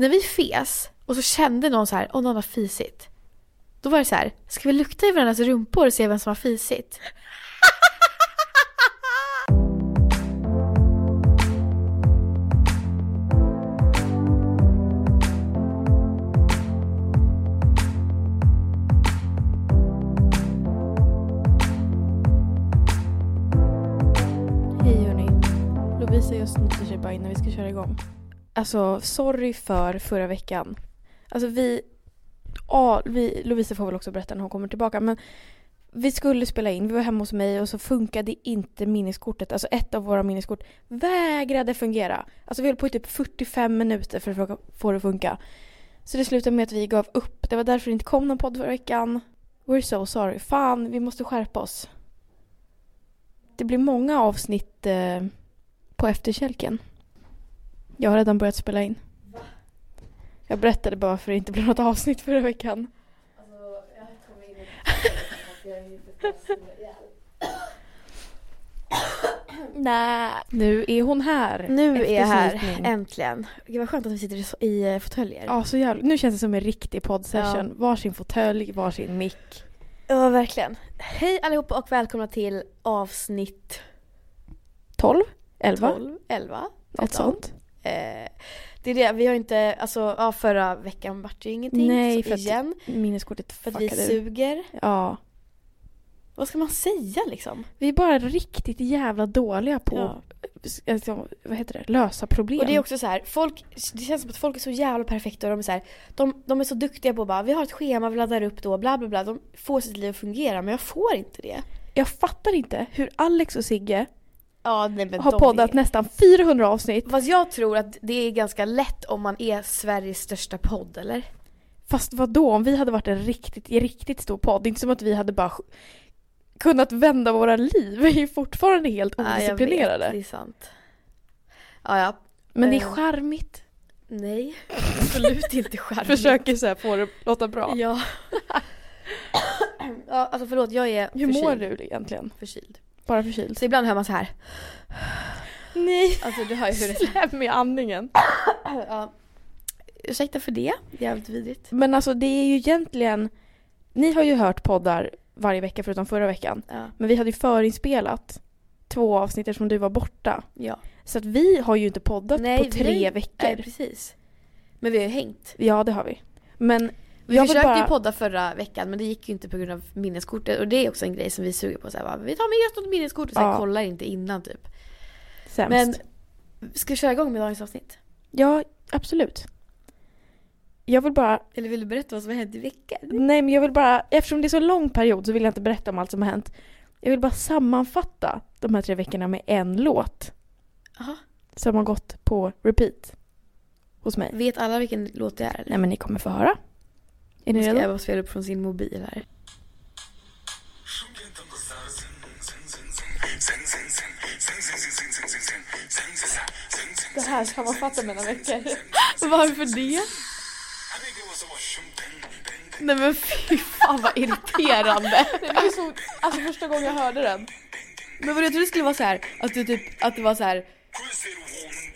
När vi fes och så kände någon så här, åh någon har fisit. Då var det så här, ska vi lukta i varandras rumpor och se vem som har fisit? Hej hörni. Lovisa just snyter sig bara innan vi ska köra igång. Alltså, sorry för förra veckan. Alltså vi... Ja, vi, Lovisa får väl också berätta när hon kommer tillbaka. Men vi skulle spela in, vi var hemma hos mig och så funkade inte minneskortet. Alltså ett av våra minneskort vägrade fungera. Alltså vi höll på i typ 45 minuter för att få det att funka. Så det slutade med att vi gav upp. Det var därför det inte kom någon podd förra veckan. We're so sorry. Fan, vi måste skärpa oss. Det blir många avsnitt eh, på efterkälken. Jag har redan börjat spela in. Jag berättade bara för att det inte blev något avsnitt förra veckan. Nej, nu är hon här. Nu är jag här, äntligen. Gud vad skönt att vi sitter i eh, fåtöljer. Ja, så jävla. Nu känns det som en riktig poddsession. Varsin fåtölj, varsin mick. Ja, verkligen. Hej allihopa och välkomna till avsnitt 12? 11? 12, 11. Något sånt. Eh, det är det, vi har inte, alltså ja, förra veckan vart det ju ingenting. Nej, för att- igen. Minneskortet För att vi fuckade ur. suger. Ja. Vad ska man säga liksom? Vi är bara riktigt jävla dåliga på Ja. alltså, vad heter det? lösa problem. Och det är också så här, folk, det känns som att folk är så jävla perfekta och de är så här, de, de är så duktiga på att bara, vi har ett schema, vi laddar upp då, bla bla bla. De får sitt liv att fungera, men jag får inte det. Jag fattar inte hur Alex och Sigge Ja, nej, men har poddat är... nästan 400 avsnitt. Fast jag tror att det är ganska lätt om man är Sveriges största podd, eller? Fast vad då om vi hade varit en riktigt, riktigt stor podd? Det är inte som att vi hade bara kunnat vända våra liv. Vi är fortfarande helt Ja, jag vet, odisciplinerade. det är sant. Ja, ja. Men det är Eh. charmigt. Nej, absolut inte charmigt. Försöker så här få det att låta bra. Ja. ja, alltså förlåt, jag är Hur mår förkyld. du egentligen? Förkyld. Bara förkyld? Så ibland hör man så här. Nej! Alltså du hör ju hur det Släpp med andningen. ja. Ursäkta för det, jävligt vidrigt. Men alltså det är ju egentligen... Ni har ju hört poddar varje vecka förutom förra veckan. Ja. Men vi hade ju förinspelat två avsnitt eftersom du var borta. ja. Så att vi har ju inte poddat Nej, på tre nej. veckor. Nej, precis. Men vi har ju hängt. Ja, det har vi. Men Vi jag försökte bara... podda förra veckan men det gick ju inte på grund av minneskortet. Och det är också en grej som vi suger på. Så här, bara, vi tar med oss något minneskort och så här, Ja. kollar inte innan typ. Sämst. Men ska vi köra igång med dagens avsnitt? Ja, absolut. Jag vill bara... Eller vill du berätta vad som har hänt i veckan? Nej, men jag vill bara... Eftersom det är så lång period så vill jag inte berätta om allt som har hänt. Jag vill bara sammanfatta de här tre veckorna med en låt Jaha. som har gått på repeat hos mig. Vet alla vilken låt det är? Eller? Nej, men ni kommer få höra. Är ni Ska redo? jag bara spela upp från sin mobil här. Det här sammanfattar mina veckor. Varför det? Nej men fy fan vad irriterande. Det är så... Alltså första gången jag hörde den. Men vad jag trodde det skulle vara så här att du typ, att det var så här.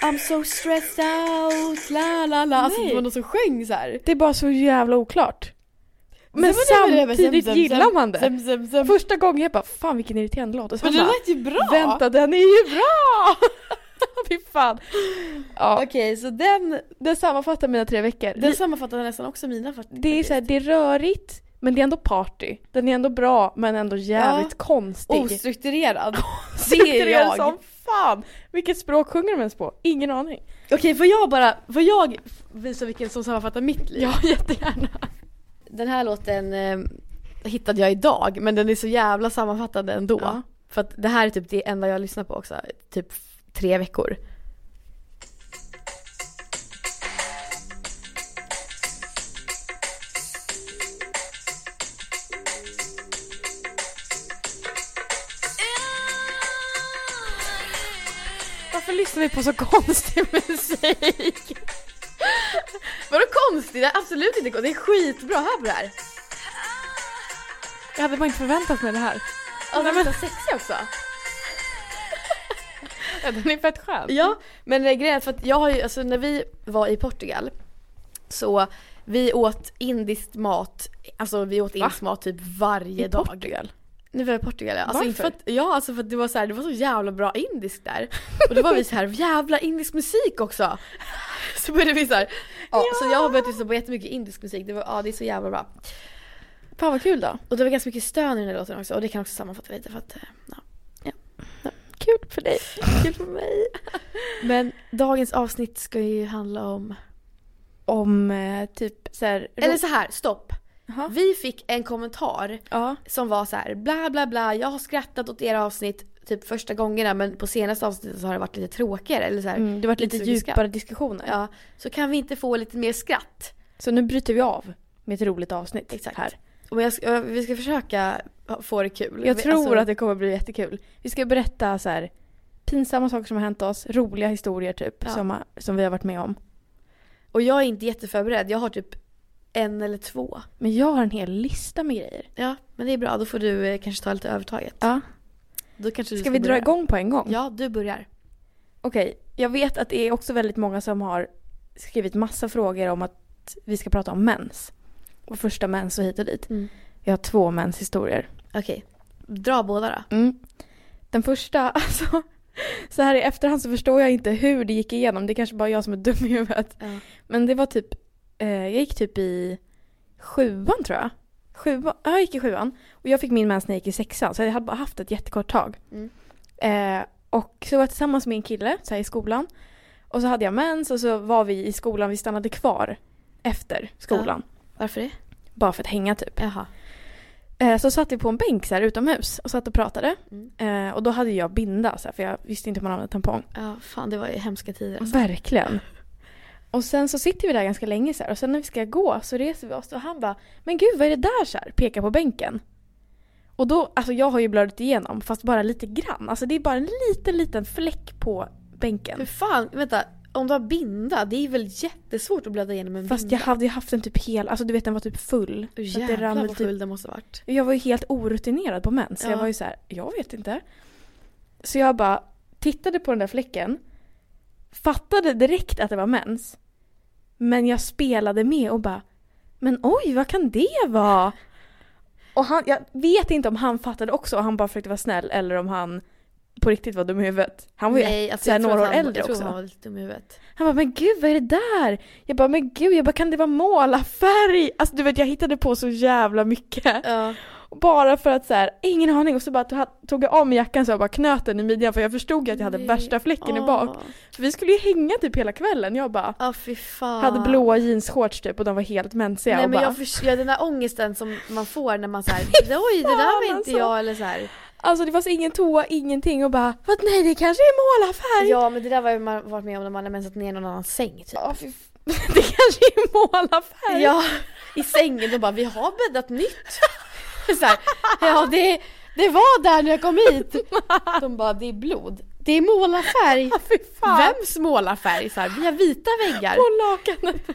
I'm so stressed out, la la la. Alltså Nej. det var någon som sjöng så här. Det är bara så jävla oklart. Men samtidigt gillar man det. Första gången jag bara, fan vilken irriterande låt. Och Men det bara, lät ju bra! vänta den är ju bra! Fy fan. Ja, Okej så den, den sammanfattar mina tre veckor. den sammanfattar nästan också mina fakt- det är så här, det är rörigt, men det är ändå party. Den är ändå bra, men ändå jävligt Ja. konstig. Ostrukturerad. Det är jag. som fan! Vilket språk sjunger de ens på? Ingen aning. Okej får jag bara, får jag visa vilken som sammanfattar mitt liv? Ja, jättegärna. Den här låten eh, hittade jag idag men den är så jävla sammanfattande ändå. Ja. För att det här är typ det enda jag lyssnar på också, typ tre veckor. Vi på så konstig musik. Vadå konstigt? Det är absolut inte konstigt. Det är skitbra. Hör på det här. Jag hade bara inte förväntat mig det här. Ja, den är så sexig också. Ja, den är fett skön. Ja, men grejen är för att jag har ju, alltså när vi var i Portugal så vi åt indisk mat, alltså vi åt indisk mat typ varje I dag. Portugal? Nu var jag i Portugal ja. Alltså inte för Varför? att, ja alltså för att det var så här, det var så jävla bra indisk där. Och då var vi så här, jävla indisk musik också. Så började vi så här, ja, så jag har börjat lyssna på jättemycket indisk musik, det var, ja det är så jävla bra. Fan vad kul då. Och det var ganska mycket stön i den här låten också och det kan också sammanfatta lite för att, eh, ja. Kul för dig. Kul för mig. Men dagens avsnitt ska ju handla om, Om eh, typ såhär... eller så här, stopp. Jaha. Vi fick en kommentar Ja. som var så här: bla bla bla, jag har skrattat åt era avsnitt typ första gångerna men på senaste avsnittet så har det varit lite tråkigare eller så här. Mm, det var lite Inte så mycket djupare diskussioner. Ja, så kan vi inte få lite mer skratt? Så nu bryter vi av med ett roligt avsnitt Exakt. här. Och jag ska, vi ska försöka få det kul. Jag Vi- tror alltså, att det kommer bli jättekul. Vi ska berätta så här pinsamma saker som har hänt oss, roliga historier typ Ja. som, har- som vi har varit med om. Och jag är inte jätteförberedd, jag har typ en eller två. Men jag har en hel lista med grejer. Ja, men det är bra, då får du eh, kanske ta lite övertaget. Ja. Då kanske du Ska vi dra börja. igång på en gång? Ja, du börjar. Okej, jag vet att det är också väldigt många som har skrivit massa frågor om att vi ska prata om mens. Och första mens och hit och dit. Mm. Jag har två menshistorier. Okej, dra båda då. Mm. Den första, alltså så här i efterhand så förstår jag inte hur det gick igenom. Det är kanske bara jag som är dum i huvudet. Ja. Men det var typ, jag gick typ i sjuan tror jag. Sjuan, ja, jag gick i sjuan. Och jag fick min mens när jag gick i sexan. Så jag hade bara haft ett jättekort tag. Mm. Eh, och så var jag tillsammans med en kille så här, i skolan. Och så hade jag mens och så var vi i skolan, vi stannade kvar efter skolan. Varför det? Bara för att hänga typ. Jaha. Eh, så satt vi på en bänk så här utomhus och satt och pratade. Mm. Eh, och då hade jag binda så här, för jag visste inte hur man använde tampong. Ja, fan det var ju hemska tider alltså. Verkligen. Och sen så sitter vi där ganska länge så här, och sen när vi ska gå så reser vi oss och han bara Men gud vad är det där så här? Pekar på bänken. Och då, alltså jag har ju blödigt igenom fast bara lite grann. Alltså det är bara en liten liten fläck på bänken. Hur fan, vänta. Om du har binda, det är väl jättesvårt att blöda igenom en Fast binda? jag hade ju haft den typ hel, alltså du vet den var typ full. Så det Jävlar vad typ full den måste varit. Jag var ju helt orutinerad på mens. Så Ja. jag var ju så här, jag vet inte. Så jag bara tittade på den där fläcken. Fattade direkt att det var mens. Men jag spelade med och bara, men oj vad kan det vara? Och han, jag vet inte om han fattade också och han bara försökte vara snäll eller om han på riktigt var dum i huvudet. Han var ju Nej, alltså, så här jag tror några år han, äldre jag också. han var lite dum i huvudet. Han bara, men gud vad är det där? Jag bara, men gud, jag bara, kan det vara målarfärg? Alltså du vet jag hittade på så jävla mycket. Ja. Bara för att så här, ingen aning och så bara tog- jag av mig jackan så jag bara knöt den i midjan för jag förstod ju att jag hade Nej. värsta fläcken i Åh. bak. För vi skulle ju hänga typ hela kvällen. Jag bara fan. hade blåa jeansshorts typ och de var helt mensiga Nej och men bara, jag förstår, den där ångesten som man får när man såhär, oj det där var inte alltså. jag eller såhär. Alltså det var så ingen toa, ingenting och bara vad nej det kanske är målarfärg. Ja men det där var ju man varit med om när man har mensat ner någon annans säng typ. F- det kanske är målarfärg. Ja, i sängen. De bara, vi har bäddat nytt. Så här, ja, det, det var där när jag kom hit. De bara, det är blod. Det är målarfärg. Vems målarfärg? Så här, vi har vita väggar. På lakanet.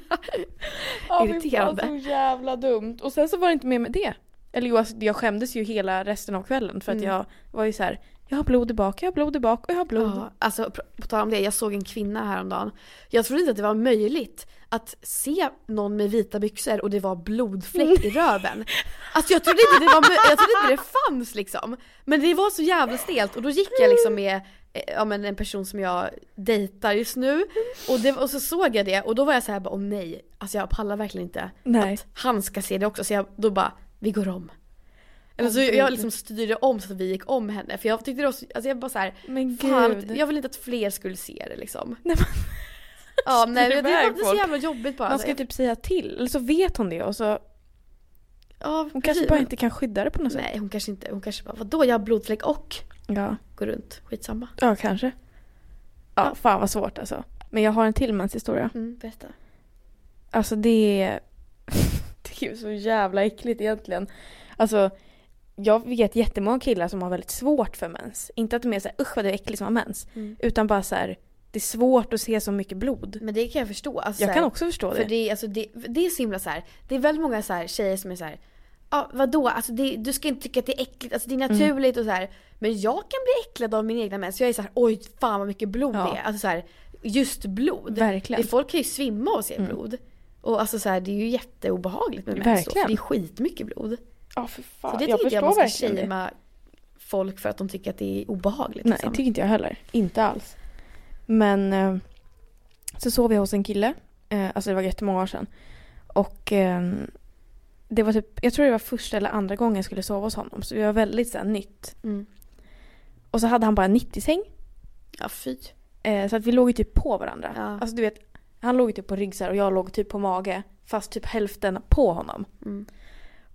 fy Irriterande. fan, så jävla dumt. Och sen så var det inte mer med det. Eller jo, alltså, jag skämdes ju hela resten av kvällen för att Mm. jag var ju så här. Jag har blod i bak, jag har blod i bak och jag har blod. Ja, alltså på, tal om det, jag såg en kvinna häromdagen. Jag trodde inte att det var möjligt att se någon med vita byxor och det var blodfläck i röven. Alltså jag trodde inte det var jag trodde inte det fanns liksom. Men det var så jävla stelt och då gick jag liksom med eh, ja, men en person som jag dejtar just nu och, det, och så såg jag det och då var jag så här bara åh nej, alltså jag pallar verkligen inte Nej. att han ska se det också så jag då bara, vi går om. Eller så Åh, jag liksom styrde om så att vi gick om henne för jag tyckte det var så, alltså jag bara så här, Men Fan, jag vill inte att fler skulle se det liksom. Nej, men- ja, nej, det, det, var- det är så jävla jobbigt bara. Man ska typ säga till, eller så vet hon det och så ja, hon precis, kanske bara men- inte kan skydda det på något sätt. Nej, hon kanske inte, hon kanske bara vadå jag har blodfläck och Ja. går runt, skitsamma. ja, kanske. Ja, Ja. fan vad svårt alltså. Men jag har en till menshistoria. Mm, berätta. Alltså det är... det är ju så jävla äckligt egentligen. Alltså, jag vet jättemånga killar som har väldigt svårt för mens. Inte att de är såhär usch vad det är äckligt som har mens. Mm. Utan bara så här, det är svårt att se så mycket blod. Men det kan jag förstå. Alltså, Jag så kan här, också förstå För det. det, alltså, det, det är så himla så här. det är väldigt många så här tjejer som är så här. Ja vadå, alltså det, du ska inte tycka att det är äckligt, alltså det är Mm. naturligt och så här. Men jag kan bli äcklad av min egna mens. Jag är så här, oj fan vad mycket blod Ja. det är. Alltså så här, just blod. Verkligen. Det, folk kan ju svimma och se Mm. blod. Och alltså så här, det är ju jätteobehagligt med mens då, för det är skitmycket blod. Ja, för fan. Så det jag tycker inte jag man ska shamea folk för att de tycker att det är obehagligt. Nej, liksom. tycker inte jag heller. Inte alls. Men eh, så sov jag hos en kille. Eh, alltså det var jättemånga år sedan. Och eh, det var typ, jag tror det var första eller andra gången jag skulle sova hos honom. Så det var väldigt så här, nytt. Mm. Och så hade han bara en 90-säng. Ja fy. Eh, så att vi låg ju typ på varandra. Ja. Alltså du vet, han låg ju typ på rygg och jag låg typ på mage. Fast typ hälften på honom. Mm.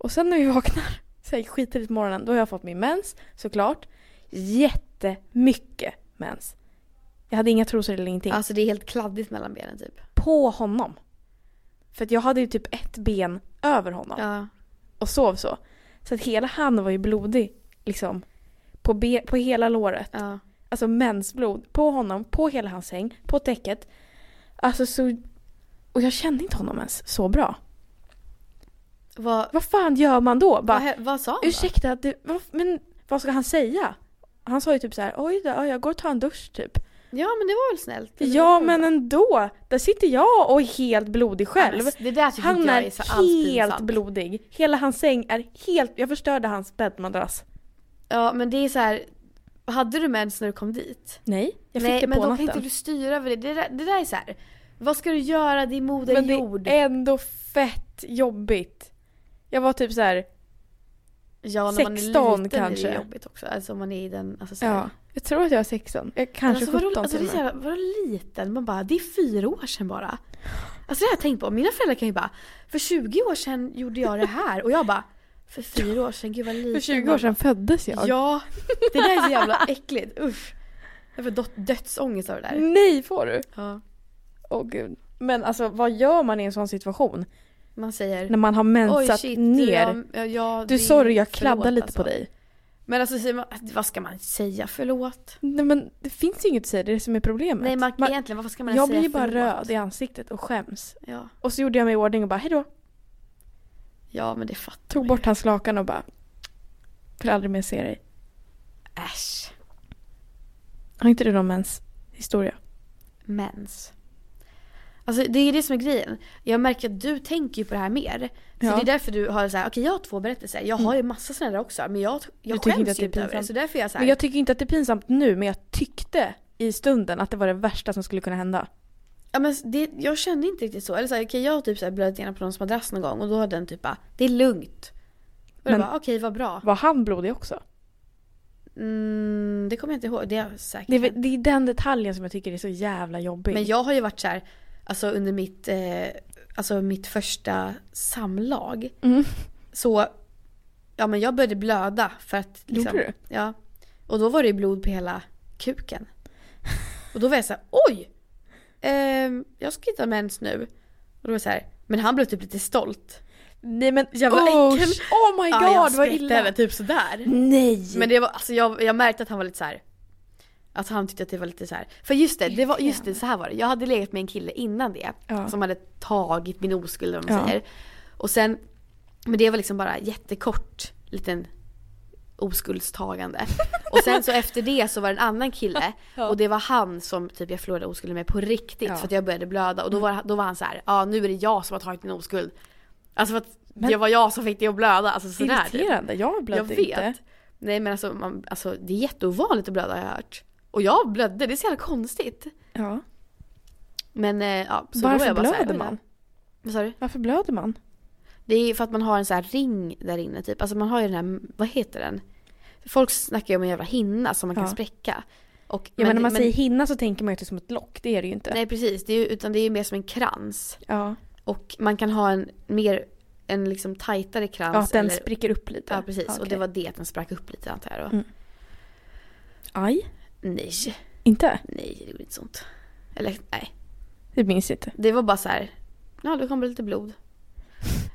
Och sen när vi vaknar, så här på morgonen, då har jag fått min mens såklart. Jättemycket mens. Jag hade inga trosor eller ingenting. Alltså det är helt kladdigt mellan benen typ. På honom. För att jag hade ju typ ett ben över honom Ja. och sov så. Så att hela han var ju blodig liksom. På, be- på hela låret. ja. Alltså mensblod. På honom, på hela hans säng, på täcket. Alltså så... Och jag kände inte honom ens så bra. Vad, Vad fan gör man då? Bara, vad, vad sa han då? Ursäkta, det, vad, men vad ska han säga? Han sa ju typ så här, oj då, ja, jag går och tar en dusch typ. Ja men det var väl snällt? Det Ja men ändå, där sitter jag och är helt blodig själv. Ja, men Det Han är är helt blodig. Hela hans säng är helt, jag förstörde hans bäddmadrass. Ja men det är så här. Hade du mens när du kom dit? Nej, jag fick Nej det men på då natten. kan inte du styra över det. Det där, det där är så här. Vad ska du göra? Det är moder men det jord. är ändå fett jobbigt. Jag var typ så här, Ja när man är 16 liten är kanske. det jobbigt också. Alltså om man är i den, alltså så här. ja, jag tror att jag var 16. Jag, kanske alltså, vadå, 17 alltså, det är så här, vadå liten? Man bara, det är fyra år sedan bara. Alltså det har jag tänkt på. Mina föräldrar kan ju bara, för 20 år sedan gjorde jag det här. Och jag bara, för fyra år sedan, gud vad liten. För 20 Man år sedan föddes jag. Ja, det där är så jävla äckligt. Usch. Jag får dödsångest av det där. Nej får du. Ja. Åh gud. Men alltså vad gör man i en sån situation? Man säger När man har mensat shit, ner. jag, jag, jag, Du sorry, jag kladdar lite alltså. på dig. Men alltså säger man, vad ska man säga? Förlåt? Nej men det finns ju inget att säga, det är det som är problemet. Nej man, Man- egentligen varför ska man jag säga blir ju bara förlåt? röd i ansiktet och skäms. Ja. Och så gjorde jag mig i ordning och bara hejdå. ja men det fattar Tog bort hans lakan och bara Får aldrig mer se dig. Äsch. Har inte du någon mens historia? Mens. Alltså det är det som är grejen. Jag märker att du tänker ju på det här mer. Så Ja. det är därför du har så här, okej jag har två berättelser. Jag har ju massa sådana där också. Men jag, jag tycker skäms inte att det är ju inte över det. Så därför är jag så här, Men jag tycker inte att det är pinsamt nu men jag tyckte i stunden att det var det värsta som skulle kunna hända. Ja men det, jag kände inte riktigt så. Eller så här, okej jag har typ så här blödit igenom på någons madrass någon gång och då har den typ bara, det är lugnt. Och jag Men- okej vad bra. Var han blodig också? Mm, det kommer jag inte ihåg, det är säkert. Det är, det är den detaljen som jag tycker är så jävla jobbig. Men jag har ju varit så här, alltså under mitt, eh, alltså mitt första samlag. Mm. Så, ja men jag började blöda för att liksom, Gjorde du? Ja. Och då var det blod på hela kuken. Och då var jag så här, oj! Ehm, jag ska inte ha mens nu. Och då var jag så här, men han blev typ lite stolt. Nej men Jävla Usch, äckel. Oh my god ja, jag vad illa. även typ sådär. Nej! Men det var, alltså jag, jag märkte att han var lite så här. Att han tyckte att det var lite så här. För just det, det var, just det, så här var det. Jag hade legat med en kille innan det. Ja. Som hade tagit min oskuld eller vad man Ja. säger. Och sen, men det var liksom bara jättekort liten oskuldstagande. Och sen så efter det så var det en annan kille Ja. och det var han som typ jag förlorade oskulden med på riktigt Ja. För att jag började blöda och då var, då var han så här, ja nu är det jag som har tagit din oskuld. Alltså för att Men- det var jag som fick dig att blöda, alltså sådär typ. Irriterande, jag blödde Jag vet. inte. Nej men alltså, man, alltså det är jätteovanligt att blöda har jag hört. Och jag blödde, det är så jävla konstigt. Ja. Men eh, ja, så då var Varför jag bara så här, blöder jag vet man? Vad sa du? Varför blöder man? Det är för att man har en sån här ring där inne typ. Alltså man har ju den här, vad heter den? Folk snackar ju om en jävla hinna som man kan Ja. spräcka. Och, Ja men när man säger hinna så tänker man ju att det är som ett lock, det är det ju inte. Nej precis, det är utan det är ju mer som en krans. Ja. Och man kan ha en mer, en liksom tajtare krans. ja, att den eller, spricker upp lite. Ja precis, och Okej. det var det att den sprack upp lite antar jag då. Mm. Aj. Nej, Inte? nej det gjorde inte sånt. Eller nej. Det minns jag inte. Det var bara så här. ja det kommer lite blod.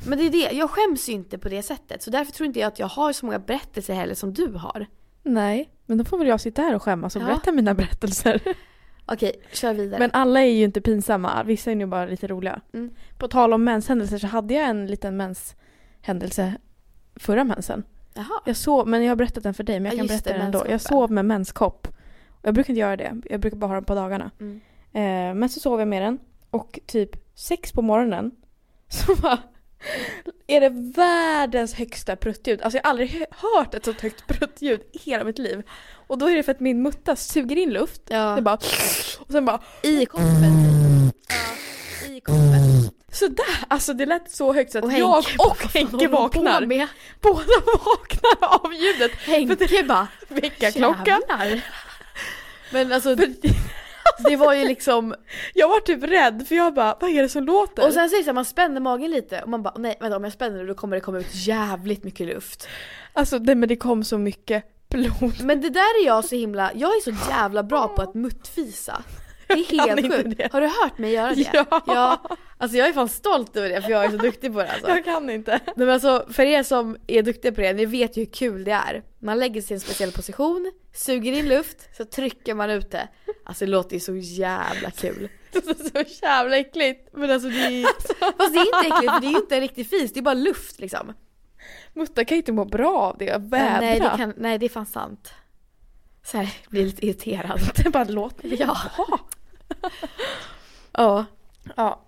Men det är det, jag skäms ju inte på det sättet. Så därför tror inte jag att jag har så många berättelser heller som du har. Nej, men då får väl jag sitta här och skämmas och Ja. berätta mina berättelser. Okej, kör vidare. Men alla är ju inte pinsamma, vissa är ju bara lite roliga. Mm. På tal om menshändelser så hade jag en liten menshändelse förra mensen. Jaha. Jag sov, men jag har berättat den för dig men jag Ja, kan berätta det, den ändå. Jag sov med menskopp. Jag brukar inte göra det, jag brukar bara ha den på dagarna. Mm. Eh, men så sov jag med den och typ sex på morgonen så bara är det världens högsta pruttljud. Alltså jag har aldrig hö- hört ett sånt högt pruttljud i hela mitt liv. Och då är det för att min mutta suger in luft. Ja. Det bara och sen bara I koppen. Ja, i koppen. sådär. Alltså det lät så högt så att Och jag och Henke på vaknar. Båda vaknar av ljudet. Henke bara Väckarklockan. Jävlar. Men alltså det var ju liksom Jag var typ rädd för jag bara, vad är det som låter? Och sen säger så man spänner magen lite och man bara nej vänta om jag spänner då kommer det komma ut jävligt mycket luft. Alltså det, men det kom så mycket blod. Men det där är jag så himla, jag är så jävla bra på att muttfisa. Det är helt sjukt. Har du hört mig göra det? Ja. ja. Alltså jag är fan stolt över det för jag är så duktig på det alltså. Jag kan inte. Nej, men alltså, för er som är duktiga på det, ni vet ju hur kul det är. Man lägger sig i en speciell position, suger in luft, så trycker man ut det. Alltså det låter ju så jävla kul. Det är så jävla äckligt. Men alltså det är Fast det är inte äckligt för det är ju inte en riktig fis, det är bara luft liksom. Mutta kan ju inte må bra av det, vädra. Nej det, kan, nej det är fan sant. Så här, jag blir lite irriterad. Det bara låter Ja. Ja. Ja.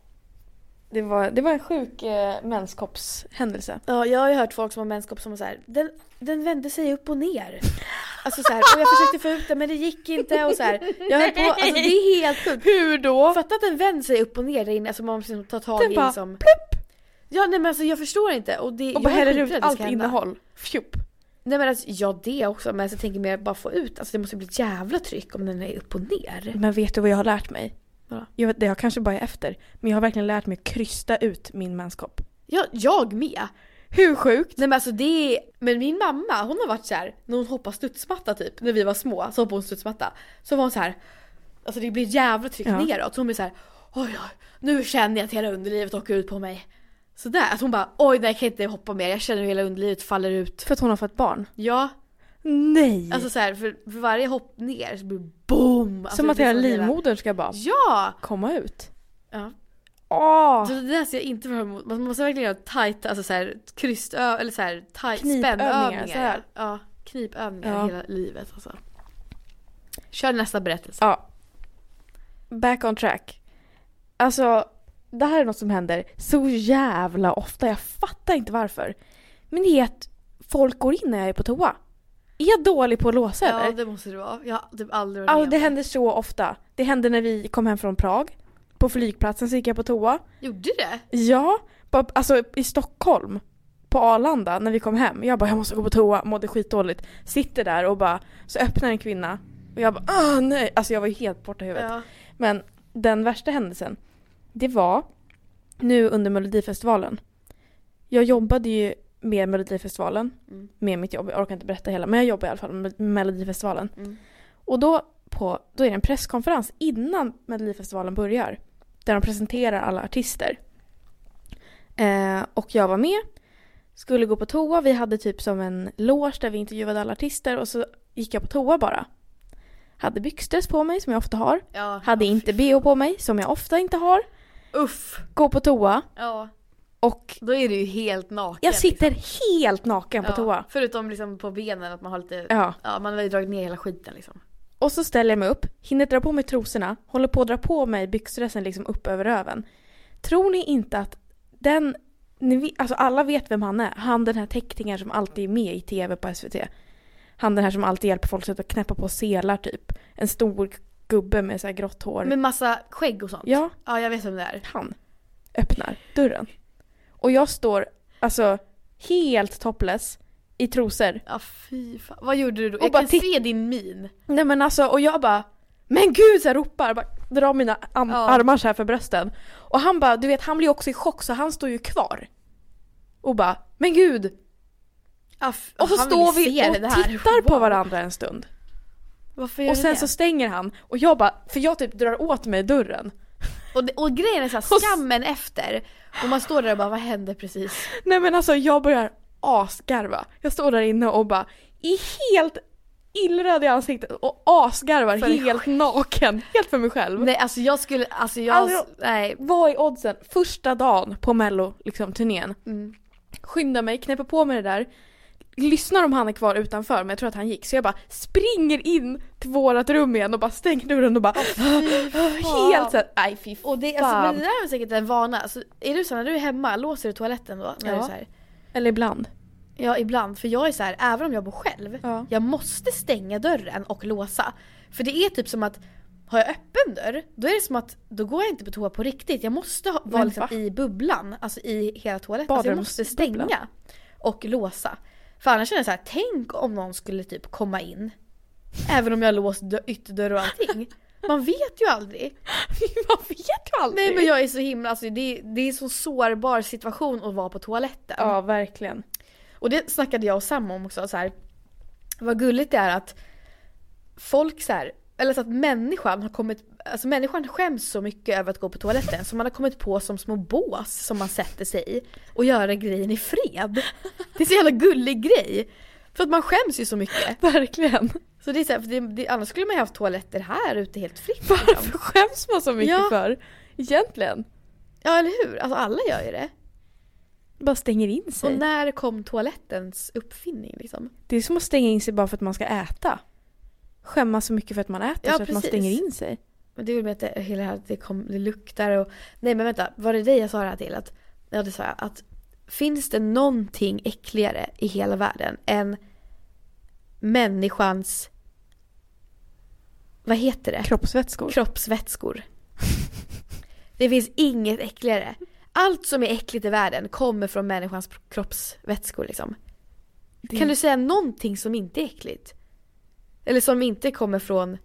Det var, det var en sjuk eh, menskoppshändelse. ja, jag har ju hört folk som har menskopp som har så här, den, den vände sig upp och ner. Alltså så här, och jag försökte få ut den men det gick inte och så här. Jag höll på, alltså det är helt sjukt. Hur då? Fatta att den vänder sig upp och ner där inne, alltså man måste ta tag Den i bara liksom... Plupp! Ja nej men alltså jag förstår inte och det... Och bara häller skiträdd ut att det allt ska hända. innehåll. Fjupp. Nej men alltså, ja det också men jag tänker mer bara få ut, alltså det måste bli ett jävla tryck om den är upp och ner. Men vet du vad jag har lärt mig? Vadå? Jag vet, det jag kanske bara är efter. Men jag har verkligen lärt mig att krysta ut min menskopp. Ja, jag med! Hur sjukt? Nej men alltså det är, men min mamma hon har varit så här när hon hoppar studsmatta typ, när vi var små så hoppade hon studsmatta. Så var hon så här, alltså det blir ett jävla tryck Ja. neråt så hon blir så här, oj oj, nu känner jag att hela underlivet åker ut på mig. Sådär, att hon bara oj nej jag kan inte hoppa mer, jag känner hur hela underlivet faller ut. För att hon har fått barn? Ja, Nej! alltså så här, för, för varje hopp ner så blir det boom! Alltså, som att hela livmodern ska bara Ja! komma ut. ja. Åh! Så det där ser jag inte fram emot. Man måste verkligen göra tajta, alltså såhär krystö eller såhär tight Knipövningar, spännövningar. så här. Ja, knipövningar Ja. hela livet alltså. Kör nästa berättelse. Ja. Back on track. Alltså, det här är något som händer så jävla ofta. Jag fattar inte varför. Men det är att folk går in när jag är på toa. Är jag dålig på att låsa Ja, eller? det måste det vara. Jag har typ aldrig varit Alltså, det händer så ofta. Det hände när vi kom hem från Prag. På flygplatsen så gick jag på toa. Gjorde det? Ja, på, alltså i Stockholm. På Arlanda när vi kom hem. Jag bara jag måste gå på toa, mådde skitdåligt. Sitter där och bara, så öppnar en kvinna. Och jag bara åh nej. Alltså jag var ju helt borta i huvudet. Ja. Men den värsta händelsen, det var nu under Melodifestivalen. Jag jobbade ju med Melodifestivalen, Mm. med mitt jobb, jag orkar inte berätta hela, men jag jobbar i alla fall med Melodifestivalen. Mm. Och då, på, då är det en presskonferens innan Melodifestivalen börjar. Där de presenterar alla artister. Eh, och jag var med, skulle gå på toa, vi hade typ som en loge där vi intervjuade alla artister och så gick jag på toa bara. Hade byxdress på mig som jag ofta har. ja. Hade Ja, inte bh på mig, som jag ofta inte har. Uff. Går på toa Ja. och Då är du ju helt naken. jag sitter liksom. helt naken på Ja. toa. Förutom liksom på benen, att man har lite, Ja. ja man har ju dragit ner hela skiten liksom. Och så ställer jag mig upp, hinner dra på mig trosorna, håller på att dra på mig byxdressen liksom upp över röven. Tror ni inte att den, ni, alltså alla vet vem han är. Han den här teckningen som alltid är med i tv på SVT. Han den här som alltid hjälper folk att knäppa på selar typ. En stor gubbe med så här grått hår. Med massa skägg och sånt. Ja, Ja jag vet vem det är. han öppnar dörren. Och jag står alltså helt topless i trosor. Ja fy fan. Vad gjorde du då? Och Jag kan se din min. Nej men alltså, och jag bara Men gud! Så här ropar, bara, drar mina Ja. armar så här för brösten. Och han bara, du vet han blir också i chock så han står ju kvar. Och bara, men gud! Ja, Och så står vi och tittar på varandra en stund. Varför gör Och du sen det? så stänger han och jag bara, för jag typ drar åt mig dörren. Och, det, och grejen är så här, skammen efter. Och man står där och bara, vad hände precis? Nej men alltså jag börjar asgarva. Jag står där inne och bara är helt illröd i ansiktet och asgarvar För helt naken. Helt för mig själv. Nej alltså jag skulle, alltså jag, Alltså- nej. Vad är oddsen? Första dagen på mello, liksom turnén. Mm. Skyndar mig, knäpper på mig det där. Lyssnar om han är kvar utanför men jag tror att han gick så jag bara springer in till vårat rum igen och bara stänger dörren och bara helt såhär, nej fy Och det, fan. alltså, men det där är säkert en vana. Alltså, är du så när du är hemma, låser du toaletten då? När Ja. du så här, Eller ibland. ja ibland, för jag är så här, även om jag bor själv, Ja. jag måste stänga dörren och låsa. För det är typ som att har jag öppen dörr, då är det som att då går jag inte på toa på riktigt. Jag måste ha, vara liksom i bubblan, alltså i hela toaletten. Alltså jag måste stänga och låsa. För annars känner jag så här, tänk om någon skulle typ komma in. Även om jag låst dö- ytterdörr och allting. Man vet ju aldrig. Man vet ju aldrig. Nej men jag är så himla, alltså det, det är en så sårbar situation att vara på toaletten. Ja verkligen. Och det snackade jag och Sam om också så här. Vad gulligt det är att folk så här, eller så att människan har kommit, alltså människan skäms så mycket över att gå på toaletten så man har kommit på som små bås som man sätter sig i och göra grejen i fred. Det är så jävla gullig grej. För att man skäms ju så mycket. Verkligen. Så det är så här, för det, det, annars skulle man ju haft toaletter här ute helt fritt. Varför liksom. skäms man så mycket Ja. för? Egentligen. Ja eller hur? Alltså alla gör ju det. Bara stänger in sig. Och när kom toalettens uppfinning liksom? Det är som att stänga in sig bara för att man ska äta. Skämmas så mycket för att man äter Ja, så att man precis. stänger in sig. Men det väl med att det, hela det här, att det, kom, det luktar och... Nej men vänta, var det dig jag sa det här till? Att, ja det sa jag. Att finns det någonting äckligare i hela världen än människans... Vad heter det? Kroppsvätskor. Kroppsvätskor. Det finns inget äckligare. Allt som är äckligt i världen kommer från människans kroppsvätskor liksom. Det- Kan du säga någonting som inte är äckligt? Eller som inte kommer från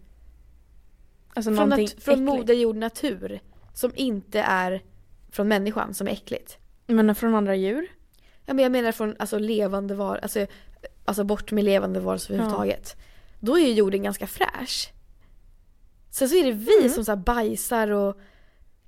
alltså från, nat- från moder jord natur som inte är från människan som är äckligt. Men från andra djur? Ja, men jag menar från alltså, levande var, alltså, alltså bort med levande varelser överhuvudtaget. Då är ju jorden ganska fräsch. Sen så är det vi Mm. som så här, bajsar och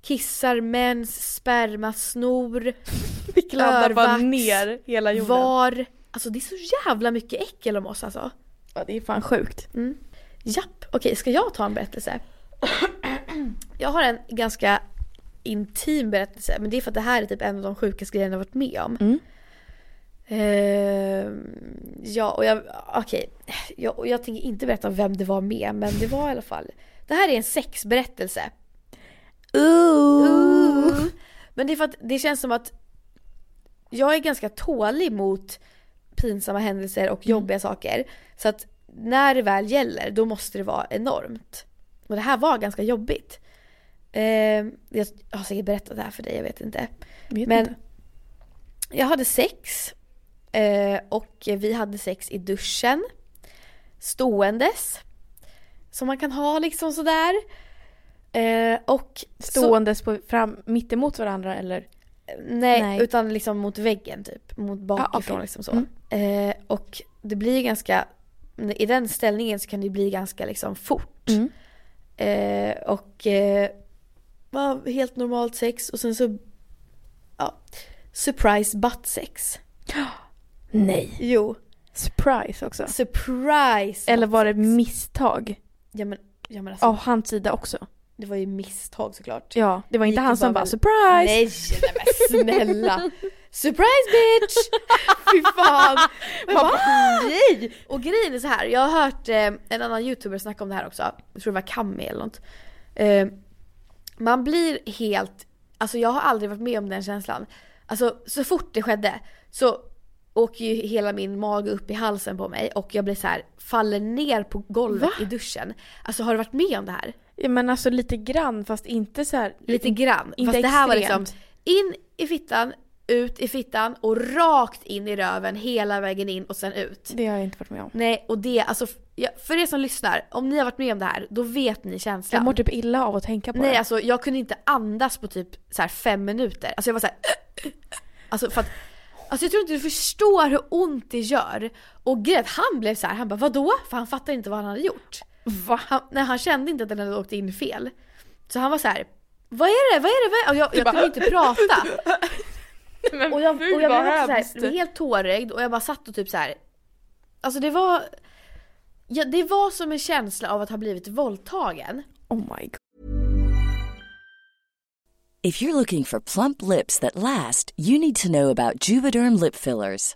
kissar mens, sperma, snor, Vi kladdar bara ner hela jorden. var. Alltså det är så jävla mycket äckel om oss alltså. Ja, det är fan sjukt. Mm. Japp, okej ska jag ta en berättelse? Jag har en ganska intim berättelse men det är för att det här är typ en av de sjukaste grejerna jag varit med om. Mm. Ehm, ja och jag, okej. Jag, och jag tänker inte berätta vem det var med men det var i alla fall. Det här är en sexberättelse. Ooh. Men det är för att det känns som att jag är ganska tålig mot pinsamma händelser och jobbiga saker. Så att när det väl gäller då måste det vara enormt. Och det här var ganska jobbigt. Ehm, jag har säkert berättat det här för dig, jag vet inte. Vet Men inte. jag hade sex eh, och vi hade sex i duschen. Ståendes. Som man kan ha liksom sådär. Eh, och så, Ståendes på, fram, mitt emot varandra eller? nej, nej. utan liksom mot väggen typ. Mot bakifrån okej. liksom så. Mm. Eh, och det blir ganska, i den ställningen så kan det bli ganska liksom fort. Mm. Eh, och eh, var helt normalt sex och sen så, ja, surprise butt sex. Nej. Jo, Surprise också. surprise Eller var det misstag? Ja men, ja, men alltså, Av hans sida också? det var ju misstag såklart. Ja, det var inte Gick han som bara väl- surprise! Nej, nej men snälla! Surprise bitch! Fy fan! Men bara, nej! Och grejen är så här, jag har hört eh, en annan youtuber snacka om det här också. Jag tror det var Kami eller något. Eh, man blir helt, alltså jag har aldrig varit med om den känslan. Alltså så fort det skedde så åker ju hela min mage upp i halsen på mig och jag blir så här, faller ner på golvet Va? i duschen. Alltså har du varit med om det här? Ja, men alltså lite grann fast inte så här. Lite grann. inte Fast det här var liksom extremt. in i fittan, ut i fittan och rakt in i röven hela vägen in och sen ut. Det har jag inte varit med om. Nej och det, alltså för er som lyssnar, om ni har varit med om det här, då vet ni Jag känslan. mår typ illa av att tänka på Nej det. alltså jag kunde inte andas på typ så här fem minuter. Alltså jag var så här. Alltså för att Alltså jag tror inte du förstår hur ont det gör. Och grejen han blev så här, han bara vadå? För han fattade inte vad han hade gjort. Va? Han, nej, han kände inte att den hade åkt in fel. Så han var så här. Vad är det? Vad är det? Vad är det? Och jag, jag kunde inte prata. Men Och jag, fy, och jag vad blev också så här, helt tårögd och jag bara satt och typ så här. Alltså det var... Ja, det var som en känsla av att ha blivit våldtagen. Oh my god. If you're looking for plump lips that last, you need to know about Juvederm lip fillers.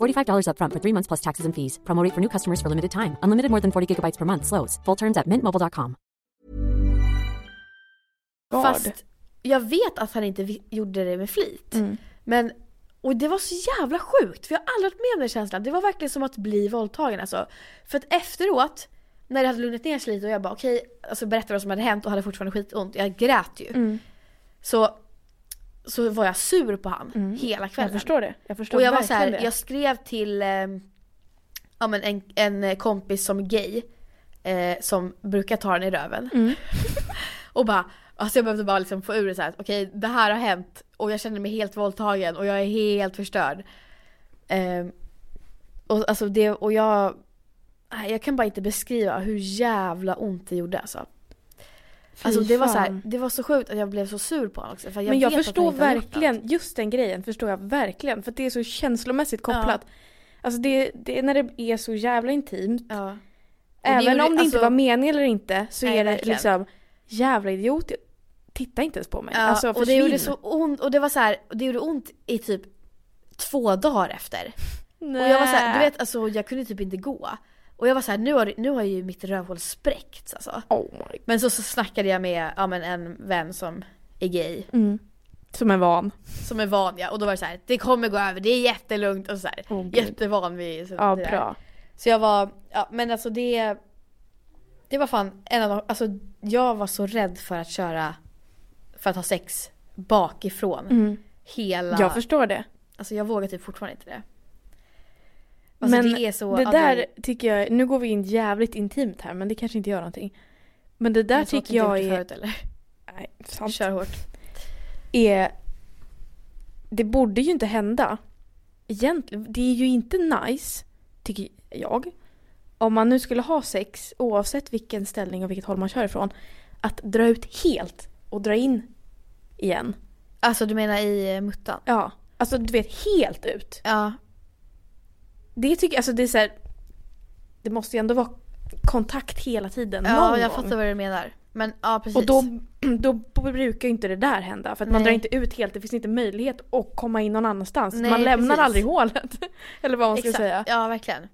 $45 upfront for three months plus taxes and fees. Promo rate for new customers for limited time. Unlimited more than 40 gigabytes per month. Slows. Full terms at mintmobile.com. Fast jag vet att han inte gjorde det med flit. Mm. Men, och det var så jävla sjukt för jag har aldrig varit med om den känslan. Det var verkligen som att bli våldtagen alltså. För att efteråt, när det hade lugnat ner sig lite och jag bara okej, alltså berättade vad som hade hänt och hade fortfarande skitont. Jag grät ju. Mm. Så, så var jag sur på han hela kvällen. Jag förstår det. Jag förstår Och jag var så här, jag skrev till eh, ja, men en, en kompis som är gay. Eh, som brukar ta den i röven. Mm. och bara, alltså jag behövde bara liksom få ur det så här, att okej det här har hänt och jag känner mig helt våldtagen och jag är helt förstörd. Eh, och alltså det, och jag, jag kan bara inte beskriva hur jävla ont det gjorde alltså. Alltså det var så här, det var så sjukt att jag blev så sur på honom också. För jag Men jag förstår inte verkligen, just den grejen förstår jag verkligen. För det är så känslomässigt kopplat. Alltså det, det, när det är så jävla intimt. Ja. Även gjorde- om det inte alltså- var meningen eller inte så Nej, är det verkligen. liksom jävla idiot. Titta inte ens på mig. Ja, alltså och det gjorde så ont, och det var så här, det gjorde ont i typ två dagar efter. Nej. Och jag var så här, du vet alltså jag kunde typ inte gå. Och jag var så här, nu har, nu har ju mitt rövhål spräckts alltså. Oh my Men så, så snackade jag med ja, men en vän som är gay, mm. Som en van. som är van ja, och då var det så här, det kommer gå över, det är jättelugnt och så här, gud. jättevan vid så Ja det där. bra. Så jag var, ja men alltså det Det var fan en av de, alltså jag var så rädd för att köra För att ha sex bakifrån Mm. hela Jag förstår det. Alltså jag vågar typ fortfarande inte det Alltså men det är så det där tycker jag, nu går vi in jävligt intimt här men det kanske inte gör någonting. Men det där Men tycker jag det är, förut, eller? nej, sant, Kör hårt är, det borde ju inte hända. Egentligen, det är ju inte nice, tycker jag. Om man nu skulle ha sex, oavsett vilken ställning och vilket håll man kör ifrån, att dra ut helt och dra in igen. Alltså du menar i eh, muttan? Ja, alltså du vet helt ut. Ja Det tycker jag, alltså det är så här, det måste ju ändå vara kontakt hela tiden. Ja någon jag gång. fattar vad du menar Men ja precis Och då, då brukar ju inte det där hända. För att man drar inte ut helt, det finns inte möjlighet att komma in någon annanstans. Nej, man lämnar precis. aldrig hålet. Eller vad man ska Exakt. säga. Ja verkligen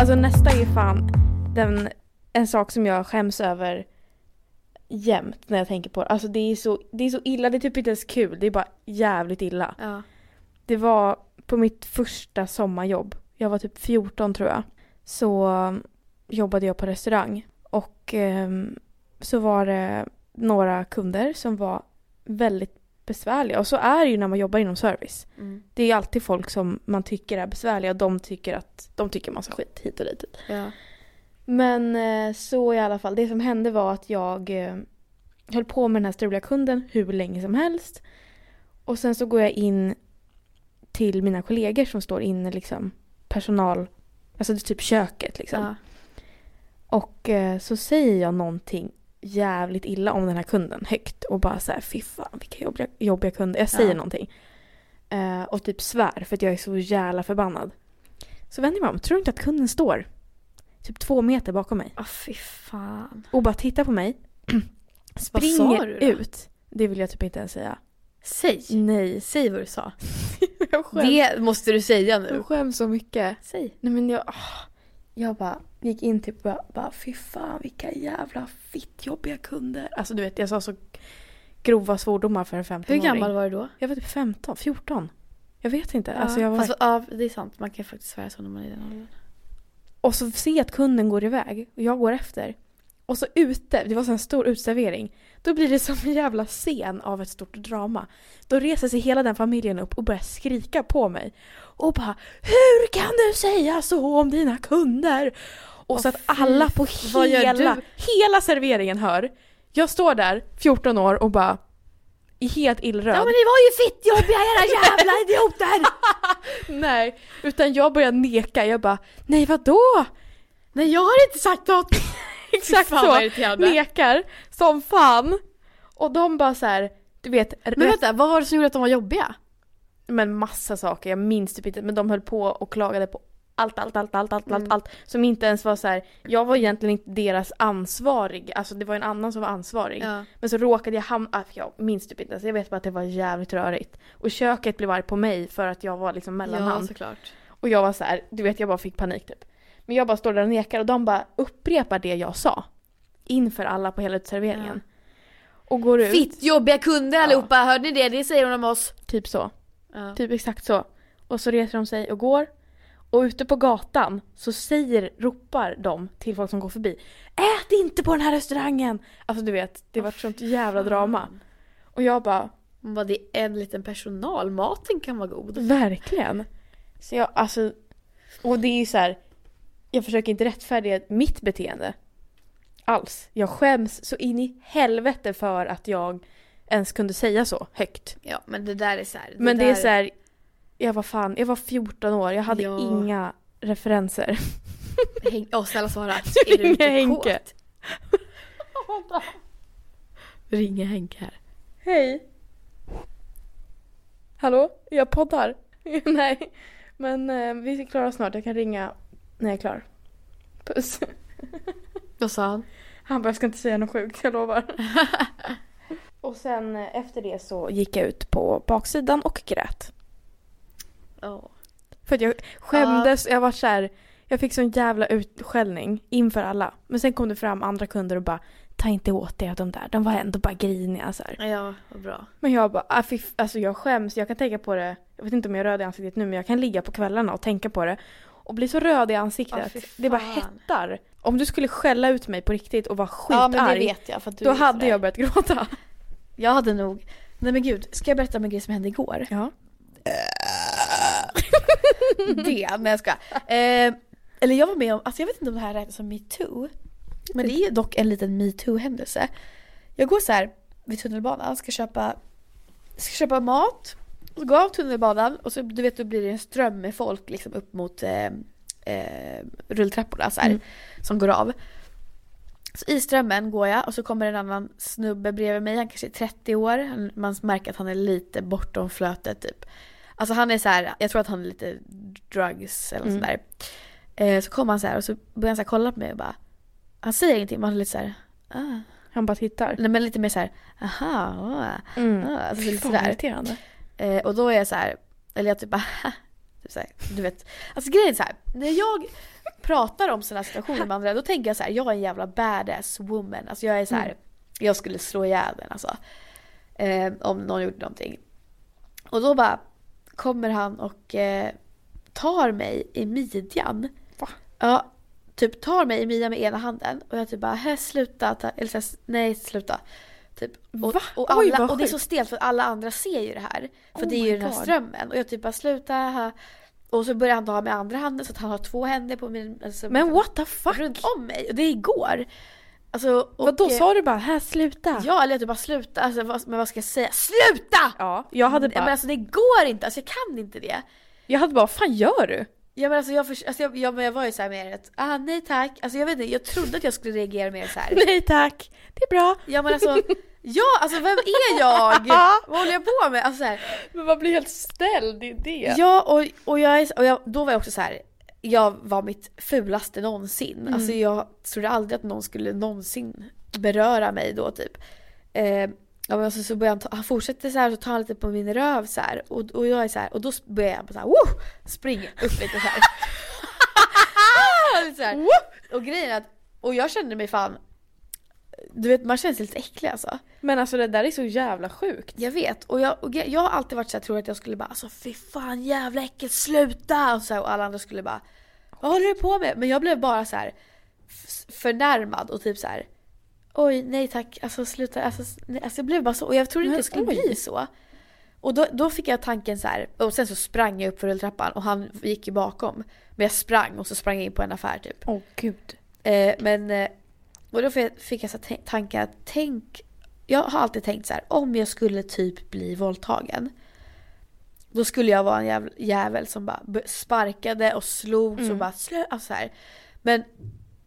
Alltså nästa är fan den, en sak som jag skäms över jämt när jag tänker på det. Alltså det är, så, det är så illa, det är typ inte ens kul. Det är bara jävligt illa. Ja Det var på mitt första sommarjobb. Jag var typ 14 tror jag. Så um, jobbade jag på restaurang. Och ehm, så var det några kunder som var väldigt besvärliga. Och så är det ju när man jobbar inom service. mm. Det är ju alltid folk som man tycker är besvärliga och de tycker att de tycker massa skit hit och dit. Ja Men eh, så i alla fall, det som hände var att jag eh, höll på med den här struliga kunden hur länge som helst. Och sen så går jag in till mina kollegor som står inne liksom personal, alltså typ köket liksom. Ja. Och eh, så säger jag någonting jävligt illa om den här kunden högt och bara så här fy fan vilka jobbiga, jobbiga kunder. Jag säger Ja. någonting. Och typ svär för att jag är så jävla förbannad. Så vänder jag mig om, tror du inte att kunden står typ två meter bakom mig Åh fy fan. och bara tittar på mig. sa Springer du då? ut. Det vill jag typ inte ens säga. Säg. Nej. Säg vad du sa. jag skäms. Det måste du säga Jag nu. skäms så mycket. Säg. Nej men jag, ah, jag bara gick in typ och bara, fy fan vilka jävla fittjobbiga kunder. Alltså du vet jag sa så grova svordomar för en 15 Hur gammal var du då? Jag var typ 15, 14. Jag vet inte. Alltså jag var... Fast, ja, det är sant. Man kan faktiskt svära så när man är i den åldern. Och så ser jag att kunden går iväg och jag går efter. Och så ute, det var så en stor utservering. Då blir det som en jävla scen av ett stort drama. Då reser sig hela den familjen upp och börjar skrika på mig. Och bara Hur kan du säga så om dina kunder? Och så att alla på hela, hela serveringen hör. Jag står där, 14 år och bara helt illröd. Ja men ni var ju fittjobbiga era jävla idioter! Nej, utan jag börjar neka. Jag bara Nej vadå? Nej jag har inte sagt något! Exakt så. Nekar som fan. Och de bara så här, du vet, Men rätt- vänta, vad var det som gjorde att de var jobbiga? men massa saker, jag minns typ inte, men de höll på och klagade på allt, allt, allt, allt, allt, Mm. allt, allt som inte ens var så här. jag var egentligen inte deras ansvarig, alltså det var en annan som var ansvarig. Ja. Men så råkade jag hamna, ah, jag minns typ inte, så jag vet bara att det var jävligt rörigt. Och köket blev arg på mig för att jag var liksom Ja mellanhand. såklart. Och jag var så här, du vet jag bara fick panik typ. Men jag bara står där och nekar och de bara upprepar det jag sa. Inför alla på hela serveringen. Och går ut. Fittjobbiga kunder allihopa, hörde ni det? Det säger hon om oss. Typ så. Ja. Typ exakt så. Och så reser de sig och går. Och ute på gatan så säger, ropar de till folk som går förbi. Ät inte på den här restaurangen! Alltså du vet, det var ett sånt jävla drama. Och jag bara, Hon bara, det är en liten personal, maten kan vara god. verkligen. Så jag, alltså. Och det är ju så här. Jag försöker inte rättfärdiga mitt beteende. Alls. Jag skäms så in i helvete för att jag ens kunde säga så högt. Ja men det där är så här, Men det där... är så här, jag var fan, jag var 14 år, jag hade Ja. inga referenser. Häng... Åh snälla svara, är du inte Henke. kåt? Ringa Henke här. Hej! Hallå? Jag poddar. Nej, men eh, vi är klara snart, jag kan ringa när jag är klar. Puss. Vad sa han? Han bara, jag ska inte säga något sjukt, jag lovar. och sen eh, efter det så gick jag ut på baksidan och grät. Ja. För att jag skämdes, jag var så här, jag fick sån jävla utskällning inför alla. Men sen kom det fram andra kunder och bara, ta inte åt dig av de där, de var ändå bara griniga så här. Ja, vad bra. Men jag bara, ah, alltså jag skäms, jag kan tänka på det, jag vet inte om jag är röd i ansiktet nu men jag kan ligga på kvällarna och tänka på det. Och bli så röd i ansiktet. Fy det bara hettar. Om du skulle skälla ut mig på riktigt och vara Ja men det skitarg, vet jag för att du då hade jag börjat gråta. Jag hade nog... Nej men gud, ska jag berätta om en grej som hände igår? Ja. det, nej jag ska. Eh, eller jag var med om, alltså jag vet inte om det här räknas som metoo. Men det är dock en liten metoo-händelse. Jag går så här vid tunnelbanan, ska köpa, ska köpa mat. Så går jag av tunnelbanan och så du vet då blir det en ström med folk liksom upp mot eh, eh, rulltrapporna så här, Mm. som går av. Så i strömmen går jag och så kommer en annan snubbe bredvid mig, han kanske är 30 år. Man märker att han är lite bortom flötet typ. Alltså han är så här, jag tror att han är lite drugs eller Mm. sådär. Eh, så kommer han så här och så börjar han så kolla på mig och bara, han säger ingenting men han är lite så här, ah. Han bara tittar. Nej men lite mer så här, aha, ah. Mm. ah. Alltså Fy lite fan, irriterande. Eh, och då är jag så här, eller jag typ bara typ så här, du vet. Alltså grejen är så här, när jag pratar om sådana situationer med andra då tänker jag så här, jag är en jävla badass woman. Alltså jag är så här, Mm. jag skulle slå ihjäl den alltså. Eh, om någon gjorde någonting. Och då bara kommer han och eh, tar mig i midjan. Va? Ja, typ tar mig i midjan med ena handen och jag typ bara, "Hä, sluta, ta, eller så här, nej sluta. Typ. Och, Va? och, Oj, alla, vad och det är så stelt för att alla andra ser ju det här. För Oh det är my ju den här God. strömmen. Och jag typ bara sluta. ha." Och så börjar han ta med andra handen så att han har två händer på min, alltså, Men what the fuck? runt om mig. Och det är igår. Alltså, och, Vadå, sa du bara här sluta? Ja, eller att du bara sluta. Alltså, vad, men vad ska jag säga? SLUTA! Ja, jag hade bara, men alltså det går inte, alltså jag kan inte det. jag hade bara, vad fan gör du? Ja men alltså jag, för, alltså jag, jag, men jag var ju såhär mer att, ah nej tack. Alltså jag vet inte, jag trodde att jag skulle reagera mer så här. Nej tack, det är bra. Ja men alltså, ja alltså vem är jag? Vad håller jag på med? Alltså så här, Men man blir helt ställd, det är det. Ja och, och, jag, och jag, då var jag också så här. Jag var mitt fulaste någonsin. Mm. Alltså jag trodde aldrig att någon skulle någonsin beröra mig då typ. Eh, ja, men alltså, så börjar han, ta, han fortsätter så här så tar han lite på min röv så här, och, och jag är så här, och då börjar jag så här, Woo! springa upp lite så här. så här. Och grejen är att, och jag kände mig fan, du vet man känner sig lite äcklig alltså. Men alltså det där är så jävla sjukt. Jag vet och jag, och jag har alltid varit så här, tror att jag skulle bara alltså fy fan jävla äckel sluta och, så här, och alla andra skulle bara vad håller du på med? Men jag blev bara så här förnärmad och typ så här oj nej tack alltså sluta alltså, nej, alltså jag blev bara så och jag trodde inte det skulle oj. bli så. Och då, då fick jag tanken så här och sen så sprang jag upp för rulltrappan och han gick ju bakom. Men jag sprang och så sprang jag in på en affär typ. Åh gud. Eh, men, eh, och då fick jag, så tankar att tänk, jag har alltid tänkt så här, om jag skulle typ bli våldtagen. Då skulle jag vara en jävel, som bara sparkade och slog Mm. bara slö, alltså så här. Men